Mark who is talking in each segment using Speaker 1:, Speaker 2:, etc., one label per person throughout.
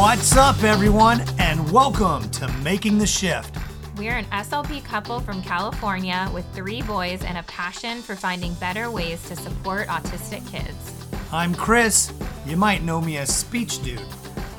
Speaker 1: What's up, everyone, and welcome to Making the Shift.
Speaker 2: We're an SLP couple from California with three boys and a passion for finding better ways to support autistic kids.
Speaker 1: I'm Chris. You might know me as Speech Dude.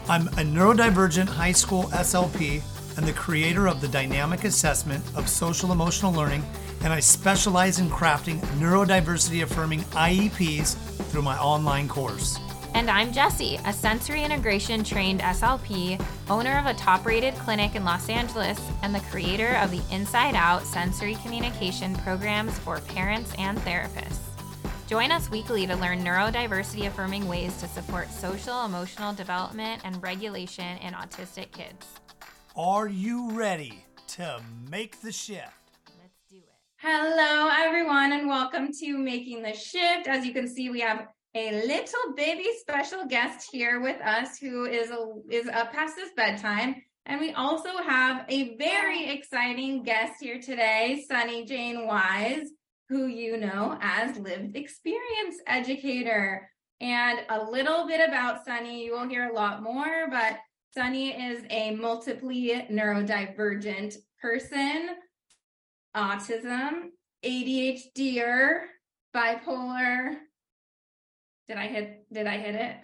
Speaker 1: I'm a neurodivergent high school SLP and the creator of the dynamic assessment of social emotional learning, and I specialize in crafting neurodiversity affirming IEPs through my online course.
Speaker 2: And I'm Jessie, a sensory integration trained SLP, owner of a top rated clinic in Los Angeles, and the creator of the Inside Out sensory communication programs for parents and therapists. Join us weekly to learn neurodiversity affirming ways to support social emotional development and regulation in autistic kids.
Speaker 1: Are you ready to make the shift?
Speaker 2: Let's do it.
Speaker 3: Hello, everyone, and welcome to Making the Shift. As you can see, we have a little baby special guest here with us who is a, is up past his bedtime. And we also have a very exciting guest here today, Sonny Jane Wise, who you know as lived experience educator. And a little bit about Sonny, you will hear a lot more, but Sonny is a multiply neurodivergent person, autism, ADHDer, bipolar. Did I hit did I hit it?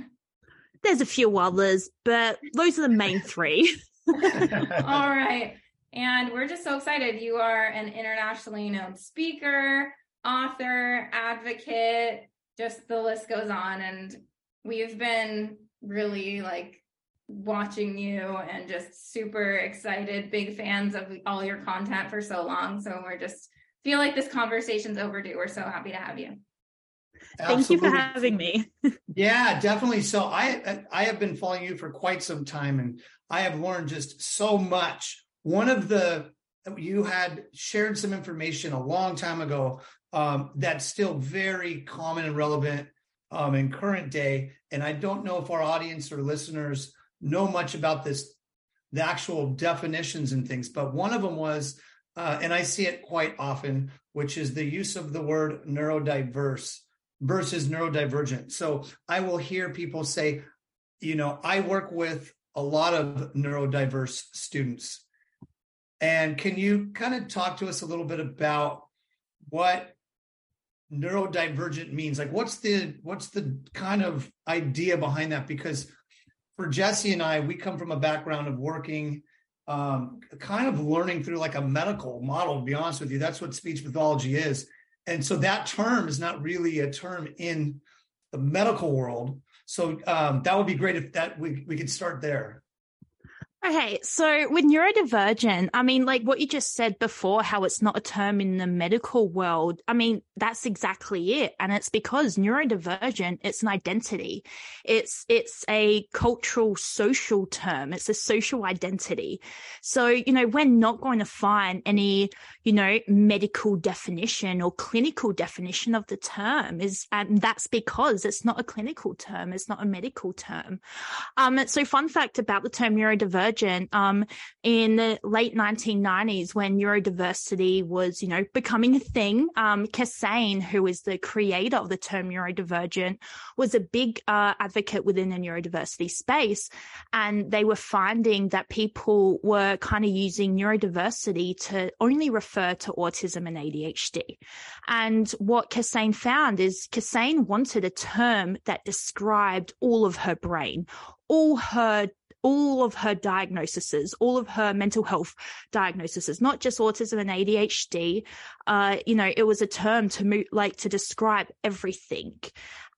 Speaker 4: There's a few others, but those are the main three.
Speaker 3: All right. And we're just so excited. You are an internationally known speaker, author, advocate, just the list goes on. And we've been really like watching you and just super excited, big fans of all your content for so long. So we're just feel like this conversation's overdue. We're so happy to have you.
Speaker 4: Thank you for having me.
Speaker 5: yeah, definitely. So I I have been following you for quite some time and I have learned just so much. One of the you had shared some information a long time ago um, that's still very common and relevant um, in current day. And I don't know if our audience or listeners know much about this, the actual definitions and things, but one of them was, uh, and I see it quite often, which is the use of the word neurodiverse versus neurodivergent. So I will hear people say, you know, I work with a lot of neurodiverse students. And can you kind of talk to us a little bit about what neurodivergent means? Like what's the what's the kind of idea behind that? Because for Jesse and I, we come from a background of working, um, kind of learning through like a medical model. To be honest with you, that's what speech pathology is, and so that term is not really a term in the medical world. So um, that would be great if that we we could start there.
Speaker 4: Okay, so with neurodivergent, I mean, like what you just said before, how it's not a term in the medical world. I mean, that's exactly it. And it's because neurodivergent, it's an identity. It's, it's a cultural social term. It's a social identity. So, you know, we're not going to find any, you know, medical definition or clinical definition of the term is, and that's because it's not a clinical term. It's not a medical term. Um, so fun fact about the term neurodivergent um, in the late 1990s when neurodiversity was, you know, becoming a thing. Um, Kassiane, who is the creator of the term neurodivergent, was a big uh, advocate within the neurodiversity space. And they were finding that people were kind of using neurodiversity to only refer to autism and ADHD. And what Kassiane found is Kassiane wanted a term that described all of her brain, all her all of her diagnoses, all of her mental health diagnoses, not just autism and ADHD. Uh, you know, it was a term to move, like to describe everything.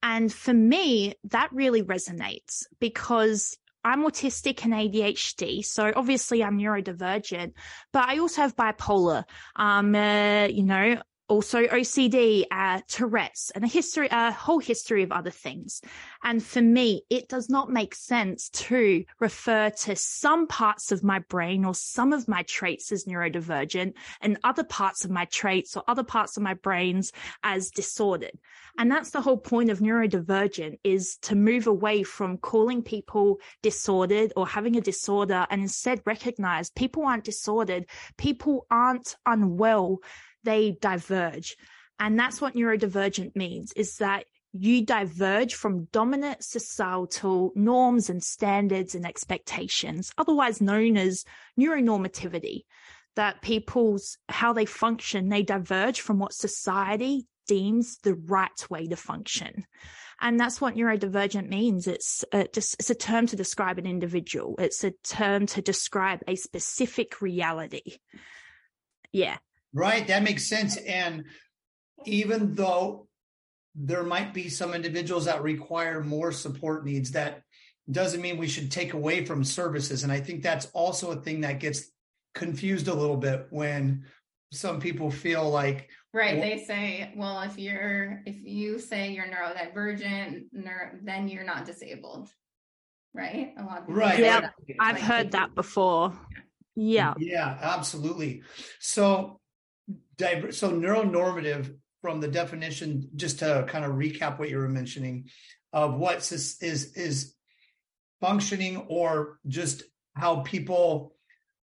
Speaker 4: And for me, that really resonates because I'm autistic and ADHD, so obviously I'm neurodivergent, but I also have bipolar. Um, uh, you know, also OCD, uh, Tourette's, and a history, a whole history of other things. And for me, it does not make sense to refer to some parts of my brain or some of my traits as neurodivergent and other parts of my traits or other parts of my brains as disordered. And that's the whole point of neurodivergent is to move away from calling people disordered or having a disorder and instead recognize people aren't disordered. People aren't unwell they diverge. And that's what neurodivergent means is that you diverge from dominant societal norms and standards and expectations, otherwise known as neuronormativity, that people's how they function, they diverge from what society deems the right way to function. And that's what neurodivergent means. It's uh, a, just, it's a term to describe an individual. It's a term to describe a specific reality. Yeah.
Speaker 5: Right. That makes sense. And even though there might be some individuals that require more support needs, that doesn't mean we should take away from services. And I think that's also a thing that gets confused a little bit when some people feel like
Speaker 3: right well, they say well if you're if you say you're neurodivergent neuro, then you're not disabled right a lot of
Speaker 5: right
Speaker 4: yeah i've like, heard that before yeah
Speaker 5: yeah absolutely so so neuronormative from the definition just to kind of recap what you were mentioning of what is is, functioning or just how people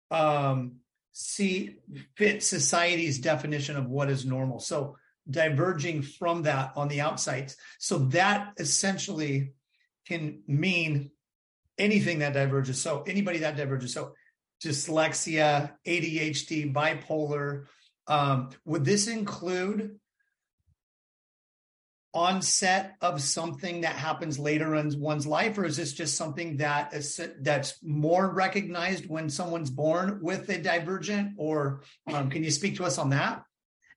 Speaker 5: um see fit society's definition of what is normal. So diverging from that on the outside. So that essentially can mean anything that diverges. So anybody that diverges. So dyslexia, ADHD, bipolar. Um, would this include onset of something that happens later in one's life or is this just something that is that's more recognized when someone's born with a divergent or um, can you speak to us on that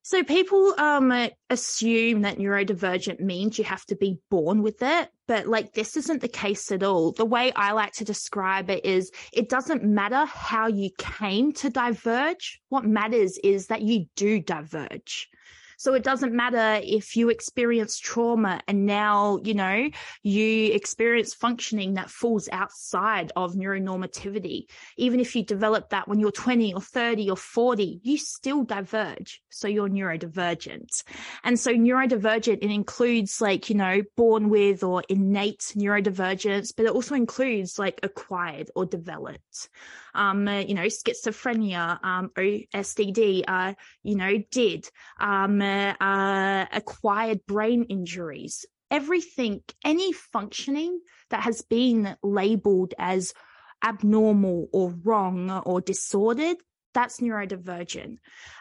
Speaker 4: so people um, assume that neurodivergent means you have to be born with it, but like this isn't the case at all. The way I like to describe it is it doesn't matter how you came to diverge. What matters is that you do diverge. So it doesn't matter if you experience trauma and now, you know, you experience functioning that falls outside of neuronormativity. Even if you develop that when you're 20 or 30 or 40, you still diverge. So you're neurodivergent. And so neurodivergent, it includes like, you know, born with or innate neurodivergence, but it also includes like acquired or developed um, uh, you know, schizophrenia, um, OSDD, uh, you know, DID, um, uh, uh, acquired brain injuries, everything, any functioning that has been labeled as abnormal or wrong or disordered, that's neurodivergent.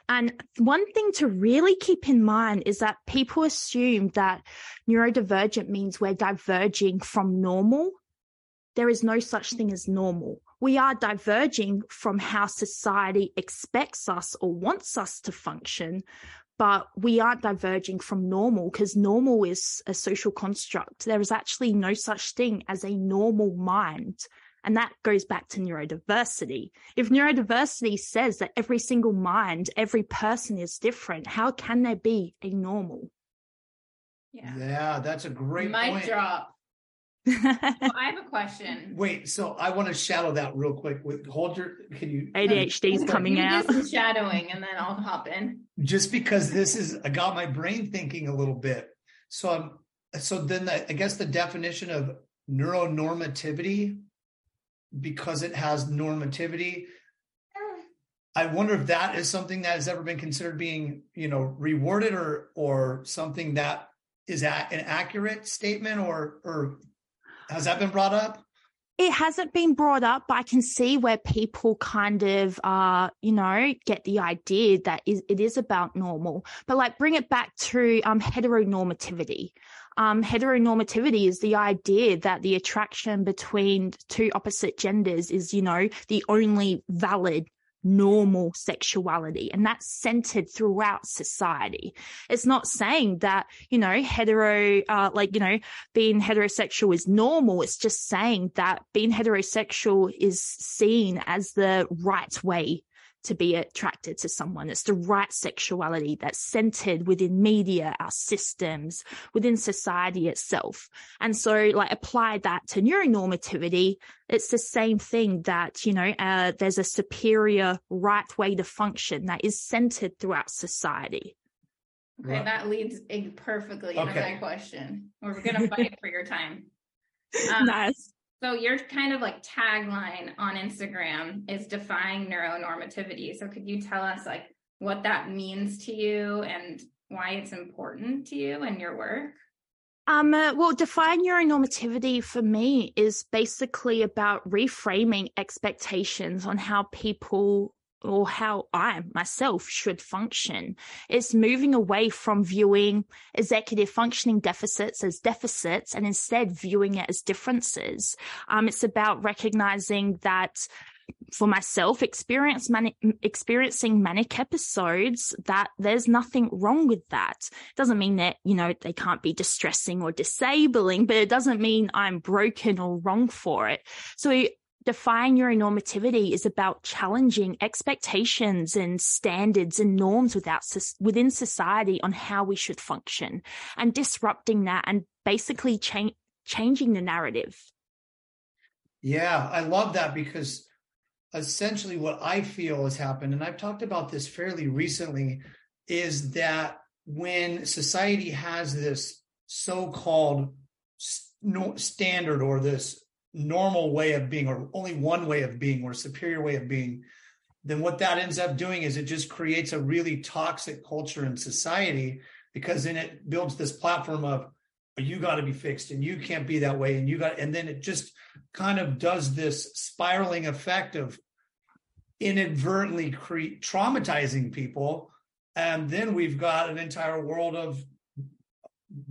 Speaker 4: And one thing to really keep in mind is that people assume that neurodivergent means we're diverging from normal. There is no such thing as normal we are diverging from how society expects us or wants us to function, but we aren't diverging from normal because normal is a social construct. There is actually no such thing as a normal mind. And that goes back to neurodiversity. If neurodiversity says that every single mind, every person is different, how can there be a normal?
Speaker 5: Yeah, yeah that's a great
Speaker 3: Mic
Speaker 5: point.
Speaker 3: drop well, I have a question.
Speaker 5: Wait, so I want to shadow that real quick. With hold your, can you?
Speaker 4: ADHD is coming
Speaker 3: you
Speaker 4: out.
Speaker 3: some shadowing, and then I'll hop in.
Speaker 5: Just because this is, I got my brain thinking a little bit. So I'm, so then the, I guess the definition of neuronormativity, because it has normativity. I wonder if that is something that has ever been considered being, you know, rewarded or or something that is that an accurate statement or or has that been brought up?
Speaker 4: It hasn't been brought up, but I can see where people kind of, uh, you know, get the idea that is, it is about normal. But like, bring it back to um, heteronormativity. Um, heteronormativity is the idea that the attraction between two opposite genders is, you know, the only valid normal sexuality and that's centered throughout society. It's not saying that, you know, hetero, uh, like, you know, being heterosexual is normal. It's just saying that being heterosexual is seen as the right way to be attracted to someone. It's the right sexuality that's centered within media, our systems, within society itself. And so like apply that to neuronormativity. It's the same thing that, you know, uh, there's a superior right way to function that is centered throughout society.
Speaker 3: Okay, right. that leads perfectly into okay. my question. We're going to fight for your time.
Speaker 4: Um, nice.
Speaker 3: So your kind of like tagline on Instagram is defying neuronormativity. So could you tell us like what that means to you and why it's important to you and your work?
Speaker 4: Um, uh, well, defying neuronormativity for me is basically about reframing expectations on how people or how I myself should function. It's moving away from viewing executive functioning deficits as deficits and instead viewing it as differences. Um, it's about recognizing that for myself experience manic, experiencing manic episodes that there's nothing wrong with that doesn't mean that you know they can't be distressing or disabling but it doesn't mean i'm broken or wrong for it so defying neuronormativity is about challenging expectations and standards and norms without within society on how we should function and disrupting that and basically cha- changing the narrative.
Speaker 5: Yeah i love that because essentially what I feel has happened, and I've talked about this fairly recently, is that when society has this so-called standard or this normal way of being or only one way of being or superior way of being then what that ends up doing is it just creates a really toxic culture in society because then it builds this platform of you got to be fixed and you can't be that way and you got and then it just kind of does this spiraling effect of inadvertently cre- traumatizing people and then we've got an entire world of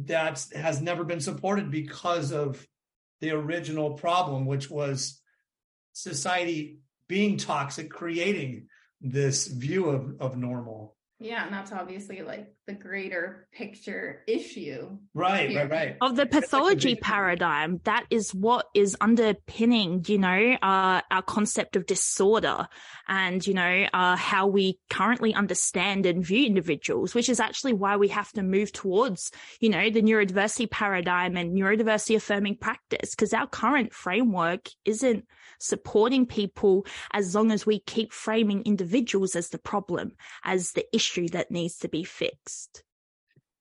Speaker 5: that has never been supported because of the original problem which was society being toxic creating this view of, of normal.
Speaker 3: Yeah, and that's obviously like the greater picture issue.
Speaker 5: Right, here. right, right.
Speaker 4: Of the pathology paradigm, that is what is underpinning, you know, uh, our concept of disorder and, you know, uh, how we currently understand and view individuals, which is actually why we have to move towards, you know, the neurodiversity paradigm and neurodiversity affirming practice, because our current framework isn't supporting people as long as we keep framing individuals as the problem, as the issue that needs to be fixed.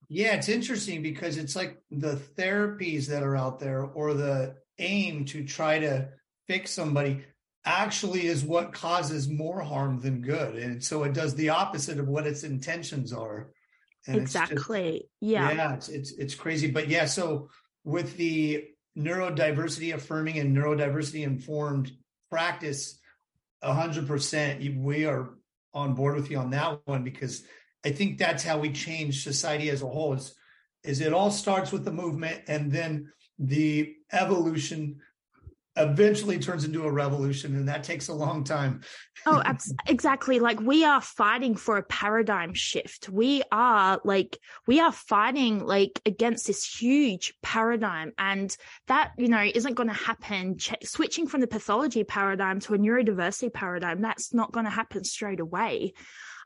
Speaker 5: Yeah, it's interesting because it's like the therapies that are out there or the aim to try to fix somebody actually is what causes more harm than good. And so it does the opposite of what its intentions are.
Speaker 4: And exactly. Just, yeah.
Speaker 5: Yeah, it's, it's it's crazy. But yeah, so with the neurodiversity affirming and neurodiversity informed practice 100% we are on board with you on that one because i think that's how we change society as a whole is is it all starts with the movement and then the evolution eventually turns into a revolution and that takes a long time.
Speaker 4: Oh exactly. Like we are fighting for a paradigm shift. We are like we are fighting like against this huge paradigm and that you know isn't going to happen. Ch- switching from the pathology paradigm to a neurodiversity paradigm that's not going to happen straight away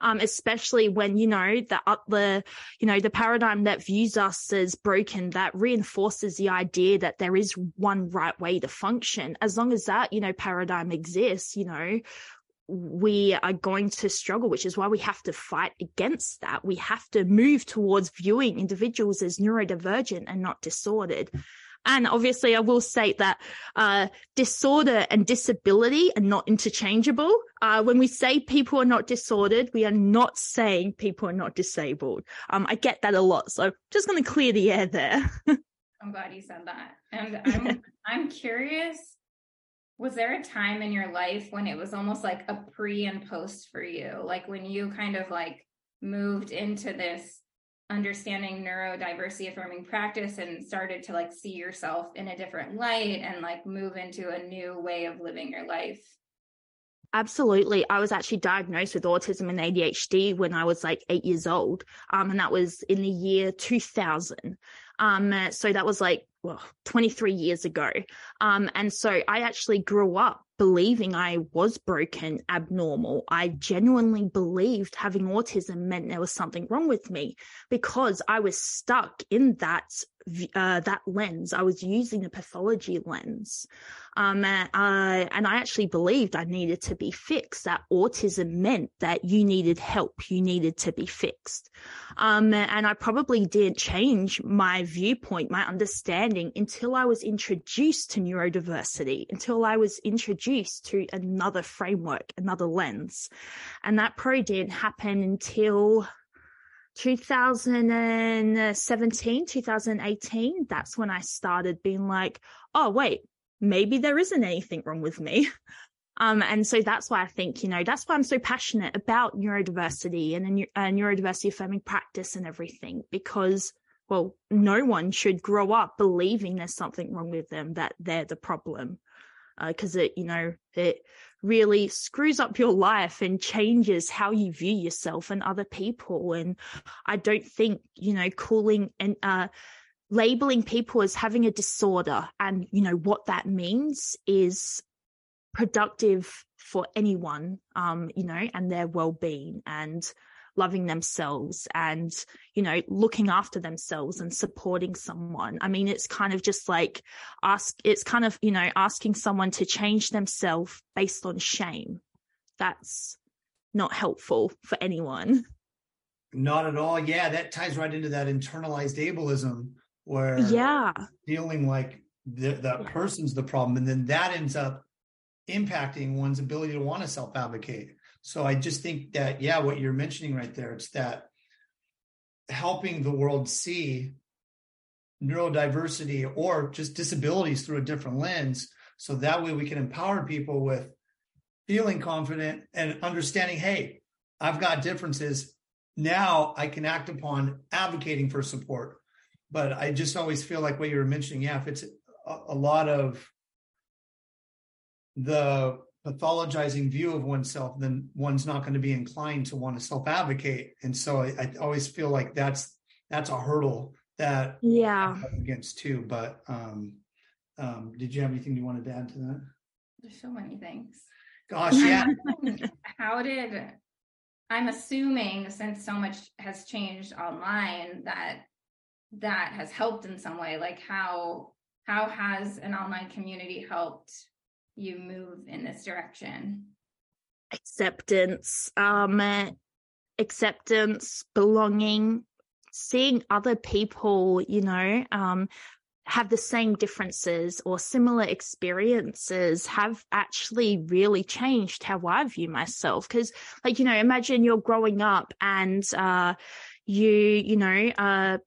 Speaker 4: um, especially when, you know, the up the, you know, the paradigm that views us as broken, that reinforces the idea that there is one right way to function. As long as that, you know, paradigm exists, you know, we are going to struggle, which is why we have to fight against that. We have to move towards viewing individuals as neurodivergent and not disordered. And obviously, I will state that uh, disorder and disability are not interchangeable. Uh, when we say people are not disordered, we are not saying people are not disabled. Um, I get that a lot, so just going to clear the air there.
Speaker 3: I'm glad you said that, and I'm I'm curious. Was there a time in your life when it was almost like a pre and post for you, like when you kind of like moved into this understanding neurodiversity affirming practice and started to like see yourself in a different light and like move into a new way of living your life
Speaker 4: Absolutely. I was actually diagnosed with autism and ADHD when I was like eight years old. Um, and that was in the year 2000. Um, so that was like, well, 23 years ago. Um, and so I actually grew up believing I was broken, abnormal. I genuinely believed having autism meant there was something wrong with me because I was stuck in that uh, that lens. I was using the pathology lens. Um, uh, and I actually believed I needed to be fixed, that autism meant that you needed help, you needed to be fixed. Um, and I probably didn't change my viewpoint, my understanding until I was introduced to neurodiversity, until I was introduced to another framework, another lens. And that probably didn't happen until 2017, 2018, that's when I started being like, oh, wait, maybe there isn't anything wrong with me. Um, and so that's why I think, you know, that's why I'm so passionate about neurodiversity and, and uh, neurodiversity affirming practice and everything, because, well, no one should grow up believing there's something wrong with them, that they're the problem. Because uh, it, you know, it really screws up your life and changes how you view yourself and other people. And I don't think, you know, calling and, uh, labeling people as having a disorder and, you know, what that means is productive for anyone, um, you know, and their well-being and loving themselves and, you know, looking after themselves and supporting someone. I mean, it's kind of just like ask, it's kind of, you know, asking someone to change themselves based on shame. That's not helpful for anyone.
Speaker 5: Not at all. Yeah, that ties right into that internalized ableism where
Speaker 4: yeah,
Speaker 5: feeling like the, that person's the problem. And then that ends up impacting one's ability to want to self advocate. So I just think that, yeah, what you're mentioning right there, it's that helping the world see neurodiversity or just disabilities through a different lens. So that way we can empower people with feeling confident and understanding, hey, I've got differences. Now I can act upon advocating for support. But I just always feel like what you were mentioning, yeah, if it's a, a lot of the pathologizing view of oneself, then one's not going to be inclined to want to self-advocate. And so I, I always feel like that's that's a hurdle that
Speaker 4: yeah
Speaker 5: against too. But um, um, did you have anything you wanted to add to that?
Speaker 3: There's so many things.
Speaker 5: Gosh, yeah.
Speaker 3: How did I'm assuming since so much has changed online that that has helped in some way. Like how how has an online community helped you move in this direction?
Speaker 4: Acceptance, um, acceptance, belonging, seeing other people, you know, um, have the same differences or similar experiences have actually really changed how I view myself. Cause like, you know, imagine you're growing up and, uh, you, you know, uh,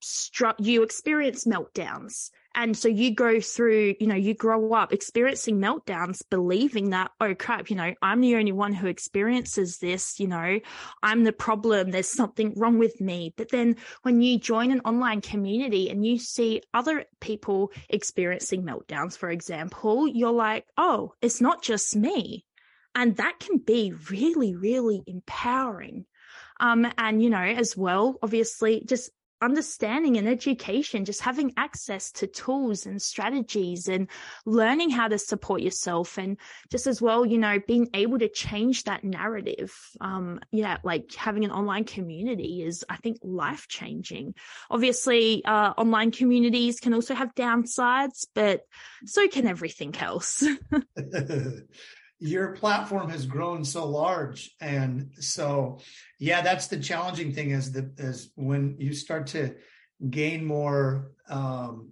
Speaker 4: struck, you experience meltdowns and so you go through, you know, you grow up experiencing meltdowns, believing that, oh crap, you know, I'm the only one who experiences this, you know, I'm the problem. There's something wrong with me. But then when you join an online community and you see other people experiencing meltdowns, for example, you're like, oh, it's not just me. And that can be really, really empowering. Um, and, you know, as well, obviously, just understanding and education, just having access to tools and strategies and learning how to support yourself. And just as well, you know, being able to change that narrative. Um, yeah, like having an online community is, I think, life changing. Obviously, uh, online communities can also have downsides, but so can everything else.
Speaker 5: your platform has grown so large and so yeah that's the challenging thing is that is when you start to gain more um,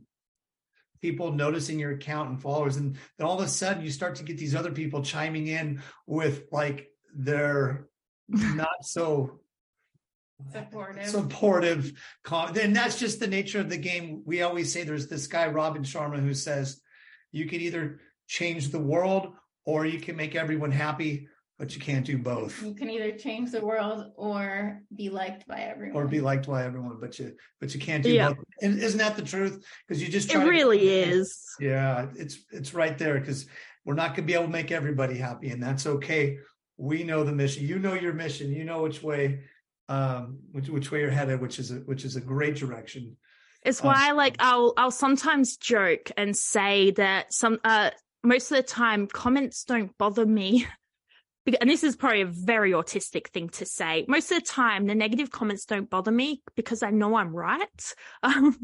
Speaker 5: people noticing your account and followers and then all of a sudden you start to get these other people chiming in with like their not so
Speaker 3: supportive.
Speaker 5: supportive and that's just the nature of the game. We always say there's this guy robin sharma who says you can either change the world or you can make everyone happy, but you can't do both.
Speaker 3: You can either change the world or be liked by everyone.
Speaker 5: Or be liked by everyone, but you but you can't do yeah. both. And isn't that the truth? Because you just
Speaker 4: It really
Speaker 5: to,
Speaker 4: is.
Speaker 5: Yeah, it's it's right there because we're not gonna be able to make everybody happy, and that's okay. We know the mission. You know your mission. You know which way um which which way you're headed, which is a which is a great direction.
Speaker 4: It's why, um, like, I'll I'll sometimes joke and say that some uh most of the time comments don't bother me. And this is probably a very autistic thing to say. Most of the time the negative comments don't bother me because i know i'm right. Um,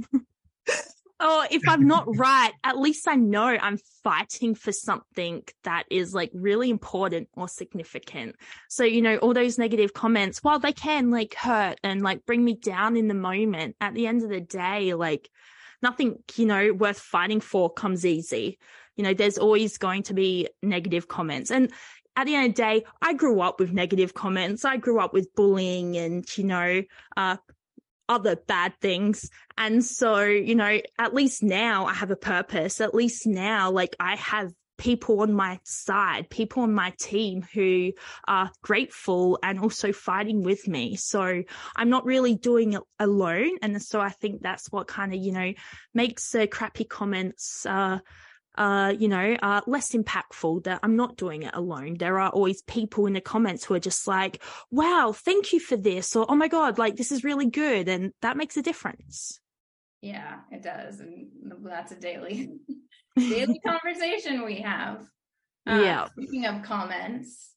Speaker 4: or if i'm not right at least i know i'm fighting for something that is like really important or significant. So you know all those negative comments while they can like hurt and like bring me down in the moment at the end of the day like nothing you know worth fighting for comes easy you know, there's always going to be negative comments. And at the end of the day, I grew up with negative comments. I grew up with bullying and, you know, uh, other bad things. And so, you know, at least now I have a purpose. At least now, like I have people on my side, people on my team who are grateful and also fighting with me. So I'm not really doing it alone. And so I think that's what kind of, you know, makes the crappy comments, uh, uh, you know, uh, less impactful that I'm not doing it alone. There are always people in the comments who are just like, wow, thank you for this. Or, oh my God, like this is really good. And that makes a difference.
Speaker 3: Yeah, it does. And that's a daily daily conversation we have.
Speaker 4: Um, yeah.
Speaker 3: Speaking of comments,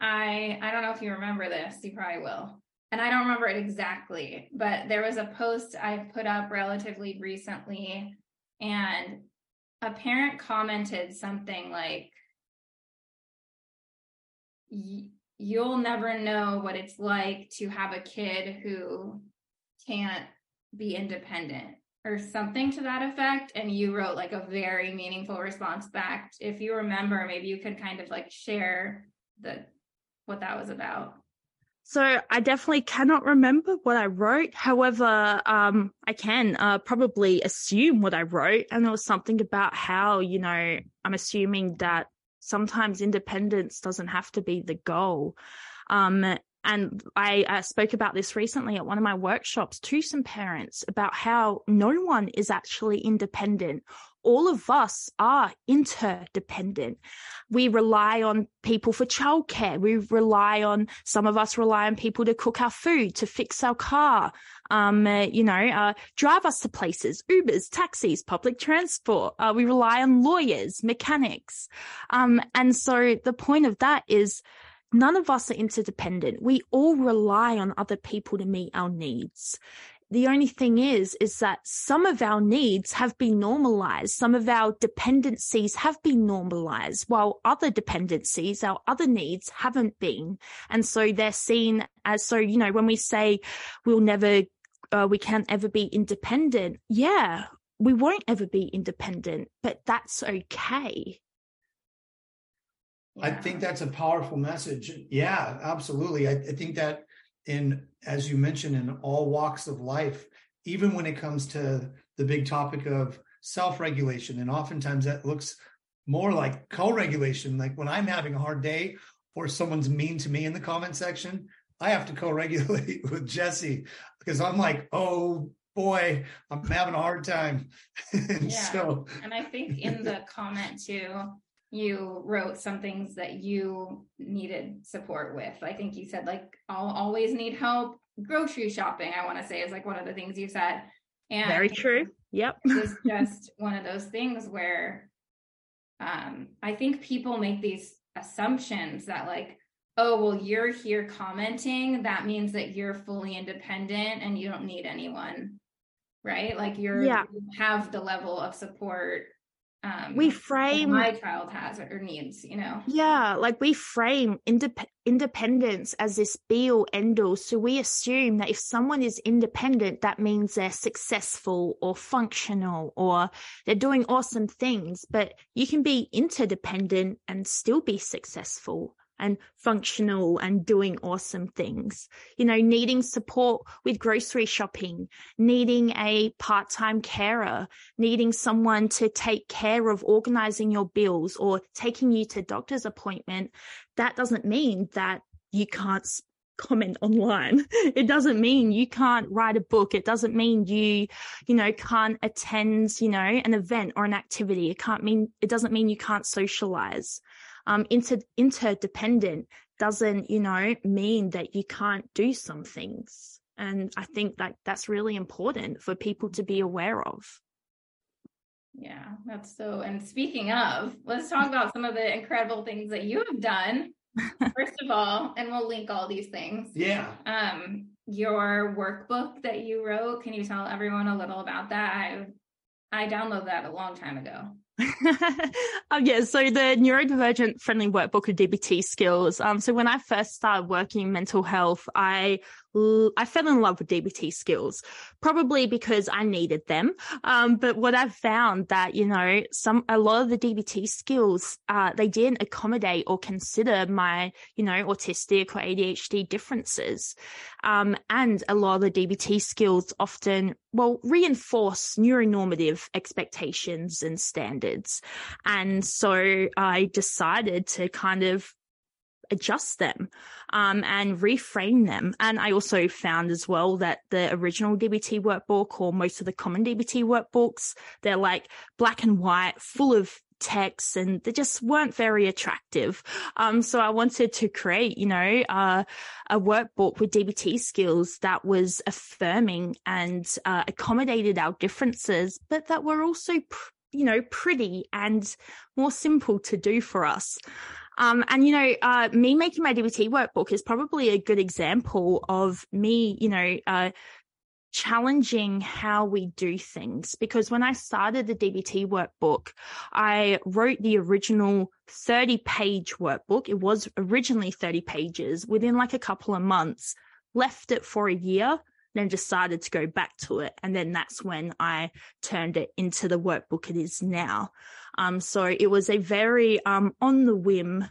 Speaker 3: I I don't know if you remember this. You probably will. And I don't remember it exactly, but there was a post I put up relatively recently, and a parent commented something like, "You'll never know what it's like to have a kid who can't be independent." or something to that effect and you wrote like a very meaningful response back if you remember maybe you could kind of like share the what that was about
Speaker 4: so I definitely cannot remember what I wrote. However, um, I can uh, probably assume what I wrote, and it was something about how you know I'm assuming that sometimes independence doesn't have to be the goal. Um, and I uh, spoke about this recently at one of my workshops to some parents about how no one is actually independent. All of us are interdependent. We rely on people for childcare. We rely on, some of us rely on people to cook our food, to fix our car, um, uh, you know, uh, drive us to places, Ubers, taxis, public transport. Uh, we rely on lawyers, mechanics. Um, and so the point of that is, none of us are interdependent. We all rely on other people to meet our needs. The only thing is, is that some of our needs have been normalized. Some of our dependencies have been normalized while other dependencies, our other needs haven't been. And so they're seen as, so, you know, when we say we'll never, uh, we can't ever be independent. Yeah, we won't ever be independent, but that's okay.
Speaker 5: I think that's a powerful message. Yeah, absolutely. I, I, think that in, as you mentioned, in all walks of life, even when it comes to the big topic of self-regulation, and oftentimes that looks more like co-regulation. Like when I'm having a hard day or someone's mean to me in the comment section, I have to co-regulate with Jesse because I'm like, oh boy, I'm having a hard time. and
Speaker 3: yeah. So, and I think in the comment too, you wrote some things that you needed support with. I think you said like I'll always need help. Grocery shopping, I want to say, is like one of the things you said.
Speaker 4: And very true. Yep.
Speaker 3: it's just one of those things where um I think people make these assumptions that like, oh, well, you're here commenting, that means that you're fully independent and you don't need anyone. Right? Like you're yeah. you have the level of support um,
Speaker 4: we frame
Speaker 3: my child has or needs you know?
Speaker 4: Yeah like we frame indep- independence as this be all end all so we assume that if someone is independent that means they're successful or functional or they're doing awesome things but you can be interdependent and still be successful and functional and doing awesome things. You know, needing support with grocery shopping, needing a part time carer, needing someone to take care of organizing your bills or taking you to doctor's appointment. That doesn't mean that you can't comment online. It doesn't mean you can't write a book. It doesn't mean you, you know, can't attend, you know, an event or an activity. It can't mean, it doesn't mean you can't socialize um, inter- interdependent doesn't, you know, mean that you can't do some things. And I think that that's really important for people to be aware of.
Speaker 3: Yeah, that's so. And speaking of, let's talk about some of the incredible things that you have done. First of all, and we'll link all these things.
Speaker 5: Yeah.
Speaker 3: Um, your workbook that you wrote. Can you tell everyone a little about that? I I downloaded that a long time ago.
Speaker 4: um, yeah, so the neurodivergent friendly workbook of DBT skills. Um, so when I first started working in mental health, I I fell in love with DBT skills, probably because I needed them. Um, but what I've found that, you know, some, a lot of the DBT skills, uh, they didn't accommodate or consider my, you know, autistic or ADHD differences. Um, and a lot of the DBT skills often, well, reinforce neuronormative expectations and standards. And so I decided to kind of adjust them um, and reframe them. And I also found as well that the original DBT workbook or most of the common DBT workbooks, they're like black and white, full of text and they just weren't very attractive. Um, so I wanted to create, you know, uh, a workbook with DBT skills that was affirming and uh, accommodated our differences, but that were also, pr- you know, pretty and more simple to do for us. Um, and you know, uh, me making my DBT workbook is probably a good example of me, you know, uh, challenging how we do things because when I started the DBT workbook, I wrote the original 30 page workbook. It was originally 30 pages within like a couple of months, left it for a year, then decided to go back to it. And then that's when I turned it into the workbook it is now. Um, so it was a very um, on the whim.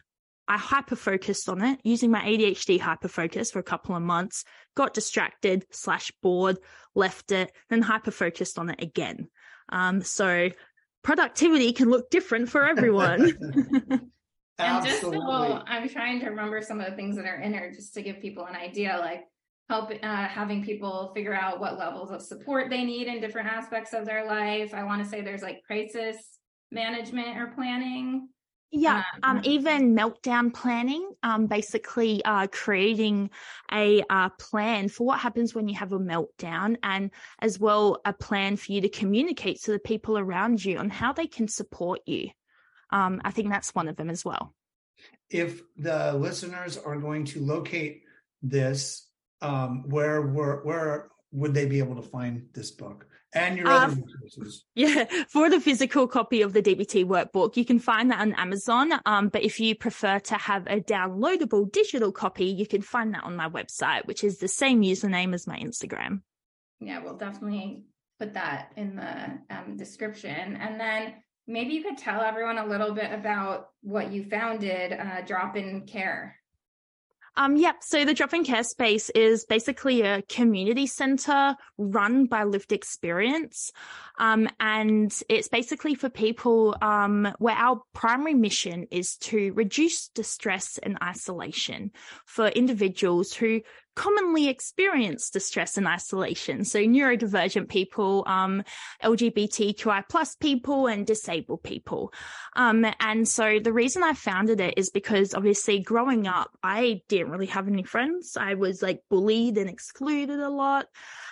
Speaker 4: I hyper focused on it using my ADHD hyper focus for a couple of months, got distracted slash bored, left it, then hyper focused on it again. Um, so productivity can look different for everyone.
Speaker 3: and just so I'm trying to remember some of the things that are in there just to give people an idea, like help uh, having people figure out what levels of support they need in different aspects of their life. I want to say there's like crisis management or planning?
Speaker 4: Yeah, um, um, even meltdown planning, um, basically uh, creating a uh, plan for what happens when you have a meltdown, and as well a plan for you to communicate to the people around you on how they can support you. Um, I think that's one of them as well.
Speaker 5: If the listeners are going to locate this, um, where where where would they be able to find this book? And your other um, resources.
Speaker 4: Yeah, for the physical copy of the DBT workbook, you can find that on Amazon. Um, but if you prefer to have a downloadable digital copy, you can find that on my website, which is the same username as my Instagram.
Speaker 3: Yeah, we'll definitely put that in the um, description. And then maybe you could tell everyone a little bit about what you founded, uh, Drop In Care.
Speaker 4: Um, yep. So the drop in care space is basically a community center run by lived experience. Um, and it's basically for people, um, where our primary mission is to reduce distress and isolation for individuals who commonly experience distress and isolation. So neurodivergent people, um, LGBTQI plus people and disabled people. Um, and so the reason I founded it is because obviously growing up, I didn't really have any friends. I was like bullied and excluded a lot.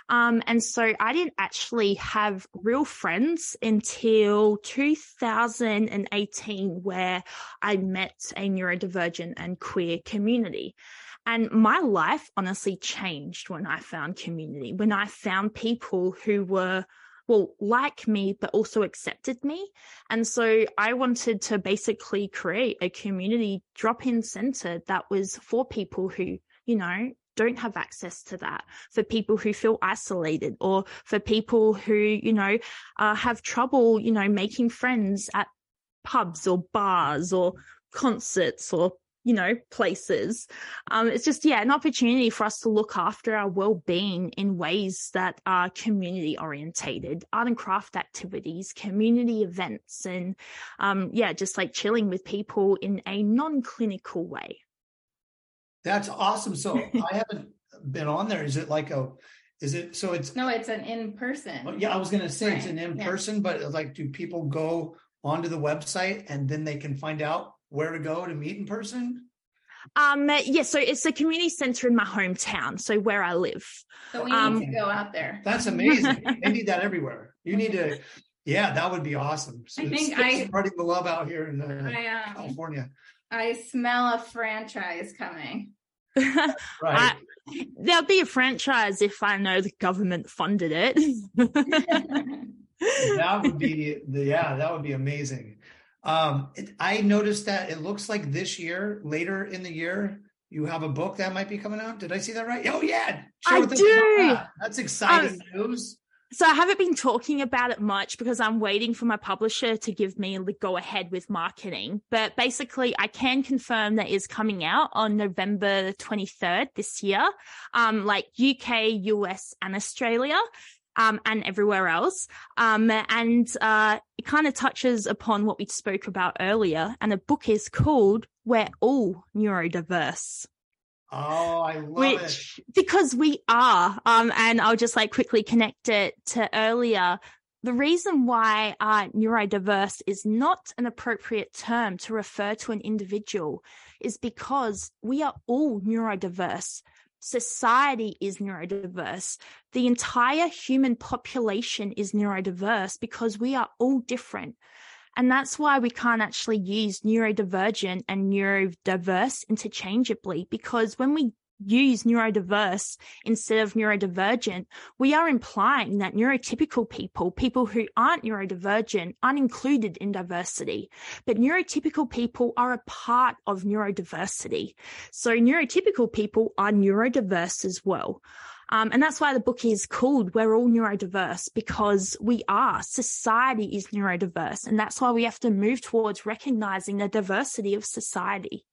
Speaker 4: Um, and so I didn't actually have real friends until 2018 where I met a neurodivergent and queer community. And my life honestly changed when I found community, when I found people who were, well, like me, but also accepted me. And so I wanted to basically create a community drop in center that was for people who, you know, don't have access to that, for people who feel isolated or for people who, you know, uh, have trouble, you know, making friends at pubs or bars or concerts or you know, places. Um, it's just, yeah, an opportunity for us to look after our well-being in ways that are community orientated, art and craft activities, community events, and, um, yeah, just like chilling with people in a non-clinical way.
Speaker 5: That's awesome. So I haven't been on there. Is it like a, is it, so it's,
Speaker 3: no, it's an in-person.
Speaker 5: Oh, yeah, I was going to say right. it's an in-person, yeah. but like, do people go onto the website and then they can find out where to go to meet in person?
Speaker 4: Um, yes, yeah, so it's a community center in my hometown, so where I live.
Speaker 3: So we need um, to go out there.
Speaker 5: That's amazing. they need that everywhere. You need to, yeah, that would be awesome.
Speaker 3: So I think I
Speaker 5: spreading the love out here in uh, I, um, California.
Speaker 3: I smell a franchise coming.
Speaker 4: right. I, there'll be a franchise if I know the government funded it.
Speaker 5: that would be the yeah, that would be amazing. Um, it, I noticed that it looks like this year, later in the year, you have a book that might be coming out. Did I see that right? Oh yeah,
Speaker 4: Share I do.
Speaker 5: That's exciting um, news.
Speaker 4: So I haven't been talking about it much because I'm waiting for my publisher to give me the go ahead with marketing. But basically, I can confirm that is coming out on November 23rd this year, um, like UK, US, and Australia. Um, and everywhere else. Um, and uh, it kind of touches upon what we spoke about earlier. And the book is called We're All Neurodiverse.
Speaker 5: Oh, I love Which,
Speaker 4: it. Because we are. Um, and I'll just like quickly connect it to earlier. The reason why uh, neurodiverse is not an appropriate term to refer to an individual is because we are all neurodiverse. Society is neurodiverse. The entire human population is neurodiverse because we are all different. And that's why we can't actually use neurodivergent and neurodiverse interchangeably because when we use neurodiverse instead of neurodivergent, we are implying that neurotypical people, people who aren't neurodivergent, aren't included in diversity. But neurotypical people are a part of neurodiversity. So neurotypical people are neurodiverse as well. Um, and that's why the book is called We're All Neurodiverse because we are. Society is neurodiverse. And that's why we have to move towards recognizing the diversity of society.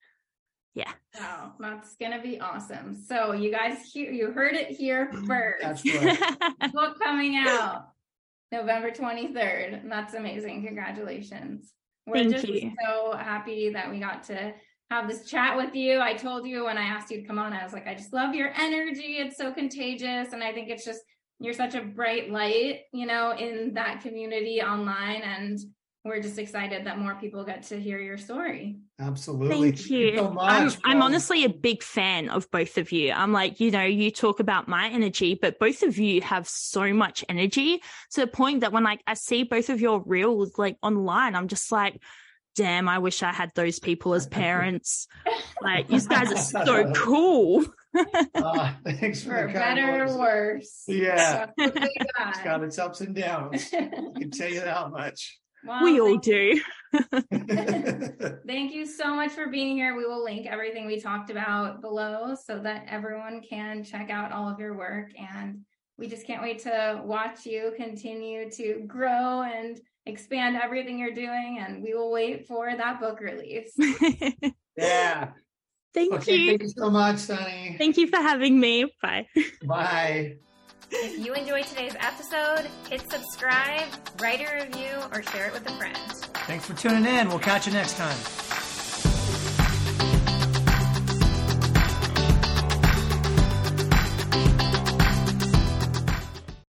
Speaker 4: Yeah.
Speaker 3: Wow, that's gonna be awesome. So you guys hear you heard it here first.
Speaker 5: That's right.
Speaker 3: book coming out November 23rd. That's amazing. Congratulations. We're
Speaker 4: Thank
Speaker 3: just
Speaker 4: you.
Speaker 3: so happy that we got to have this chat with you. I told you when I asked you to come on, I was like, I just love your energy. It's so contagious. And I think it's just, you're such a bright light, you know, in that community online. And we're just excited that more people get to hear your story.
Speaker 5: Absolutely.
Speaker 4: Thank you. Thank you so I'm, I'm, honestly a big fan of both of you. I'm like, you know, you talk about my energy, but both of you have so much energy to the point that when like I see both of your reels like online, I'm just like, damn, I wish I had those people as parents. like, you guys are so cool.
Speaker 5: uh, thanks for,
Speaker 3: for better or worse.
Speaker 5: Yeah. it's got its ups and downs. I can tell you that much.
Speaker 4: Well, we all do.
Speaker 3: thank you so much for being here. We will link everything we talked about below so that everyone can check out all of your work. And we just can't wait to watch you continue to grow and expand everything you're doing and we will wait for that book release.
Speaker 5: yeah.
Speaker 4: Thank
Speaker 5: okay,
Speaker 4: you.
Speaker 5: Thank you so much, Sonny.
Speaker 4: Thank you for having me. Bye.
Speaker 5: Bye.
Speaker 2: If you enjoyed today's episode, hit subscribe, write a review, or share it with a friend.
Speaker 1: Thanks for tuning in. We'll catch you next time.